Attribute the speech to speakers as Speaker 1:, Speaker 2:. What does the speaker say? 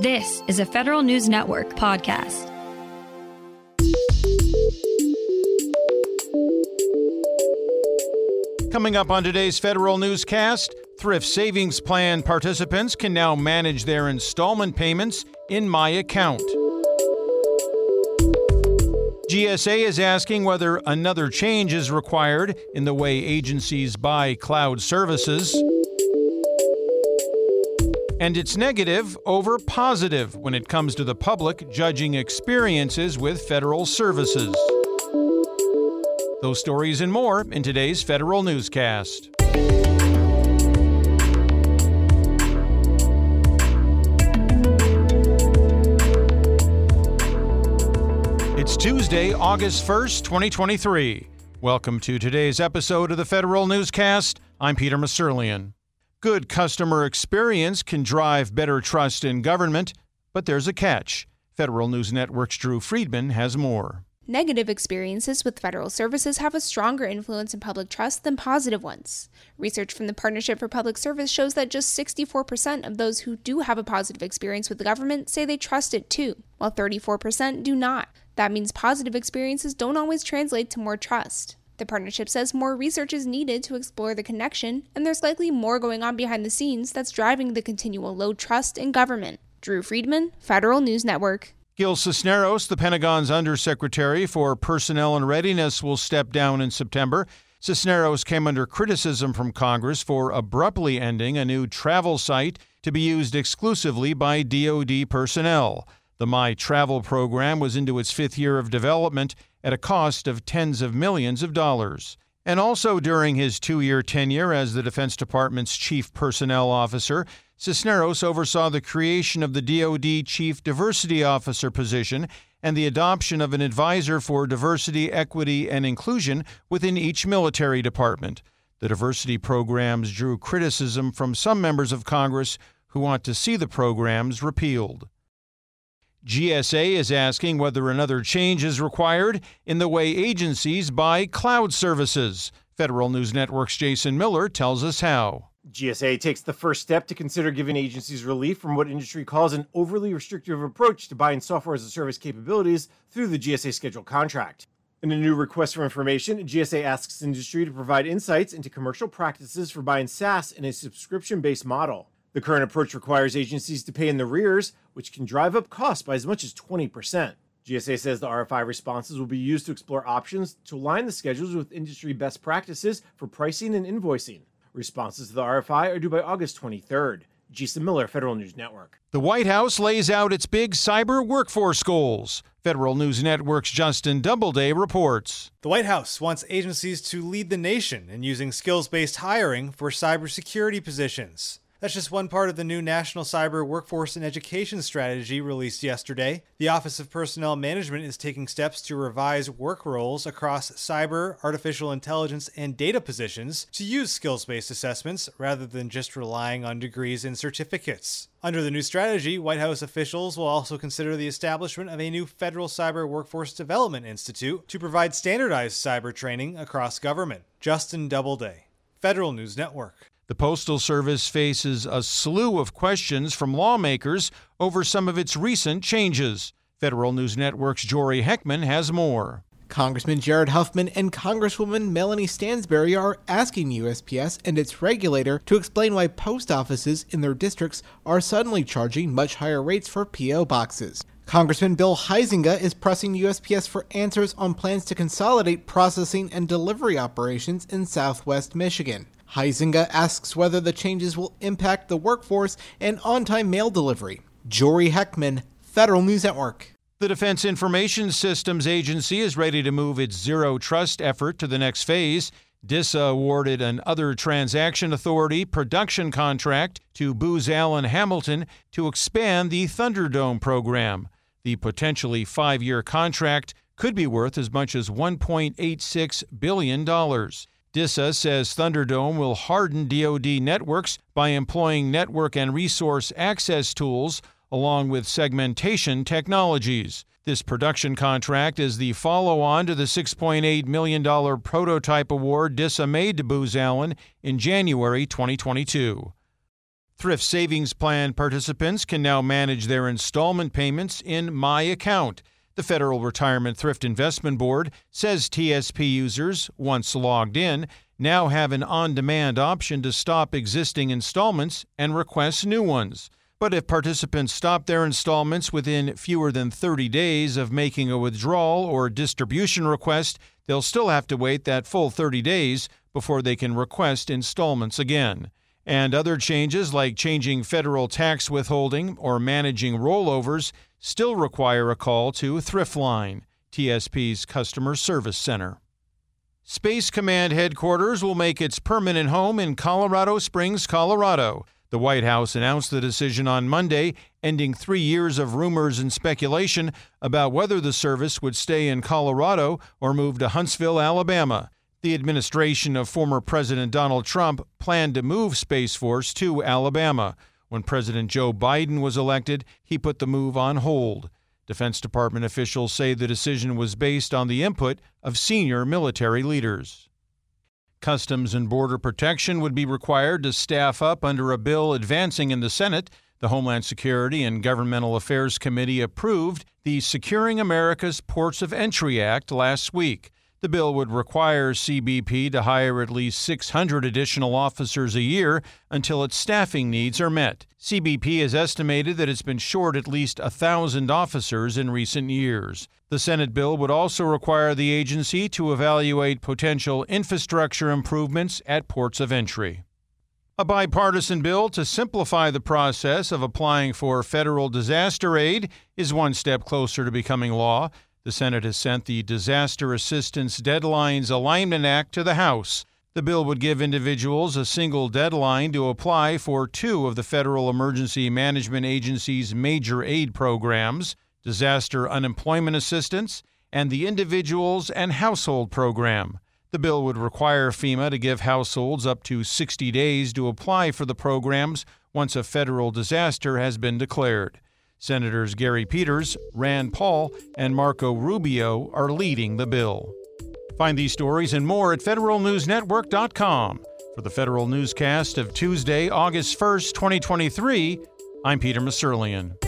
Speaker 1: This is a Federal News Network podcast.
Speaker 2: Coming up on today's Federal Newscast, Thrift Savings Plan participants can now manage their installment payments in My Account. GSA is asking whether another change is required in the way agencies buy cloud services. And it's negative over positive when it comes to the public judging experiences with federal services. Those stories and more in today's Federal Newscast. It's Tuesday, August 1st, 2023. Welcome to today's episode of the Federal Newscast. I'm Peter Musurlian. Good customer experience can drive better trust in government, but there's a catch. Federal News Network's Drew Friedman has more.
Speaker 3: Negative experiences with federal services have a stronger influence in public trust than positive ones. Research from the Partnership for Public Service shows that just 64% of those who do have a positive experience with the government say they trust it too, while 34% do not. That means positive experiences don't always translate to more trust. The partnership says more research is needed to explore the connection, and there's likely more going on behind the scenes that's driving the continual low trust in government. Drew Friedman, Federal News Network.
Speaker 2: Gil Cisneros, the Pentagon's Undersecretary for Personnel and Readiness, will step down in September. Cisneros came under criticism from Congress for abruptly ending a new travel site to be used exclusively by DoD personnel. The My Travel program was into its fifth year of development at a cost of tens of millions of dollars. And also during his two year tenure as the Defense Department's Chief Personnel Officer, Cisneros oversaw the creation of the DoD Chief Diversity Officer position and the adoption of an advisor for diversity, equity, and inclusion within each military department. The diversity programs drew criticism from some members of Congress who want to see the programs repealed. GSA is asking whether another change is required in the way agencies buy cloud services. Federal News Network's Jason Miller tells us how.
Speaker 4: GSA takes the first step to consider giving agencies relief from what industry calls an overly restrictive approach to buying software as a service capabilities through the GSA schedule contract. In a new request for information, GSA asks industry to provide insights into commercial practices for buying SaaS in a subscription based model. The current approach requires agencies to pay in the rears, which can drive up costs by as much as 20%. GSA says the RFI responses will be used to explore options to align the schedules with industry best practices for pricing and invoicing. Responses to the RFI are due by August 23rd. Jason Miller, Federal News Network.
Speaker 2: The White House lays out its big cyber workforce goals. Federal News Network's Justin Doubleday reports.
Speaker 5: The White House wants agencies to lead the nation in using skills based hiring for cybersecurity positions. That's just one part of the new National Cyber Workforce and Education Strategy released yesterday. The Office of Personnel Management is taking steps to revise work roles across cyber, artificial intelligence, and data positions to use skills based assessments rather than just relying on degrees and certificates. Under the new strategy, White House officials will also consider the establishment of a new Federal Cyber Workforce Development Institute to provide standardized cyber training across government. Justin Doubleday, Federal News Network.
Speaker 2: The Postal Service faces a slew of questions from lawmakers over some of its recent changes. Federal News Network's Jory Heckman has more.
Speaker 6: Congressman Jared Huffman and Congresswoman Melanie Stansbury are asking USPS and its regulator to explain why post offices in their districts are suddenly charging much higher rates for P.O. boxes. Congressman Bill Huizenga is pressing USPS for answers on plans to consolidate processing and delivery operations in southwest Michigan. Huizenga asks whether the changes will impact the workforce and on time mail delivery. Jory Heckman, Federal News Network.
Speaker 2: The Defense Information Systems Agency is ready to move its zero trust effort to the next phase. DISA awarded an Other Transaction Authority production contract to Booz Allen Hamilton to expand the Thunderdome program. The potentially five year contract could be worth as much as $1.86 billion. DISA says Thunderdome will harden DoD networks by employing network and resource access tools along with segmentation technologies. This production contract is the follow on to the $6.8 million prototype award DISA made to Booz Allen in January 2022. Thrift Savings Plan participants can now manage their installment payments in My Account. The Federal Retirement Thrift Investment Board says TSP users, once logged in, now have an on demand option to stop existing installments and request new ones. But if participants stop their installments within fewer than 30 days of making a withdrawal or distribution request, they'll still have to wait that full 30 days before they can request installments again. And other changes like changing federal tax withholding or managing rollovers still require a call to Thriftline, TSP's customer service center. Space Command headquarters will make its permanent home in Colorado Springs, Colorado. The White House announced the decision on Monday, ending three years of rumors and speculation about whether the service would stay in Colorado or move to Huntsville, Alabama. The administration of former President Donald Trump planned to move Space Force to Alabama. When President Joe Biden was elected, he put the move on hold. Defense Department officials say the decision was based on the input of senior military leaders. Customs and Border Protection would be required to staff up under a bill advancing in the Senate. The Homeland Security and Governmental Affairs Committee approved the Securing America's Ports of Entry Act last week. The bill would require CBP to hire at least 600 additional officers a year until its staffing needs are met. CBP has estimated that it's been short at least 1,000 officers in recent years. The Senate bill would also require the agency to evaluate potential infrastructure improvements at ports of entry. A bipartisan bill to simplify the process of applying for federal disaster aid is one step closer to becoming law. The Senate has sent the Disaster Assistance Deadlines Alignment Act to the House. The bill would give individuals a single deadline to apply for two of the Federal Emergency Management Agency's major aid programs disaster unemployment assistance and the Individuals and Household Program. The bill would require FEMA to give households up to 60 days to apply for the programs once a federal disaster has been declared. Senators Gary Peters, Rand Paul, and Marco Rubio are leading the bill. Find these stories and more at federalnewsnetwork.com. For the Federal Newscast of Tuesday, August 1st, 2023, I'm Peter Musurlian.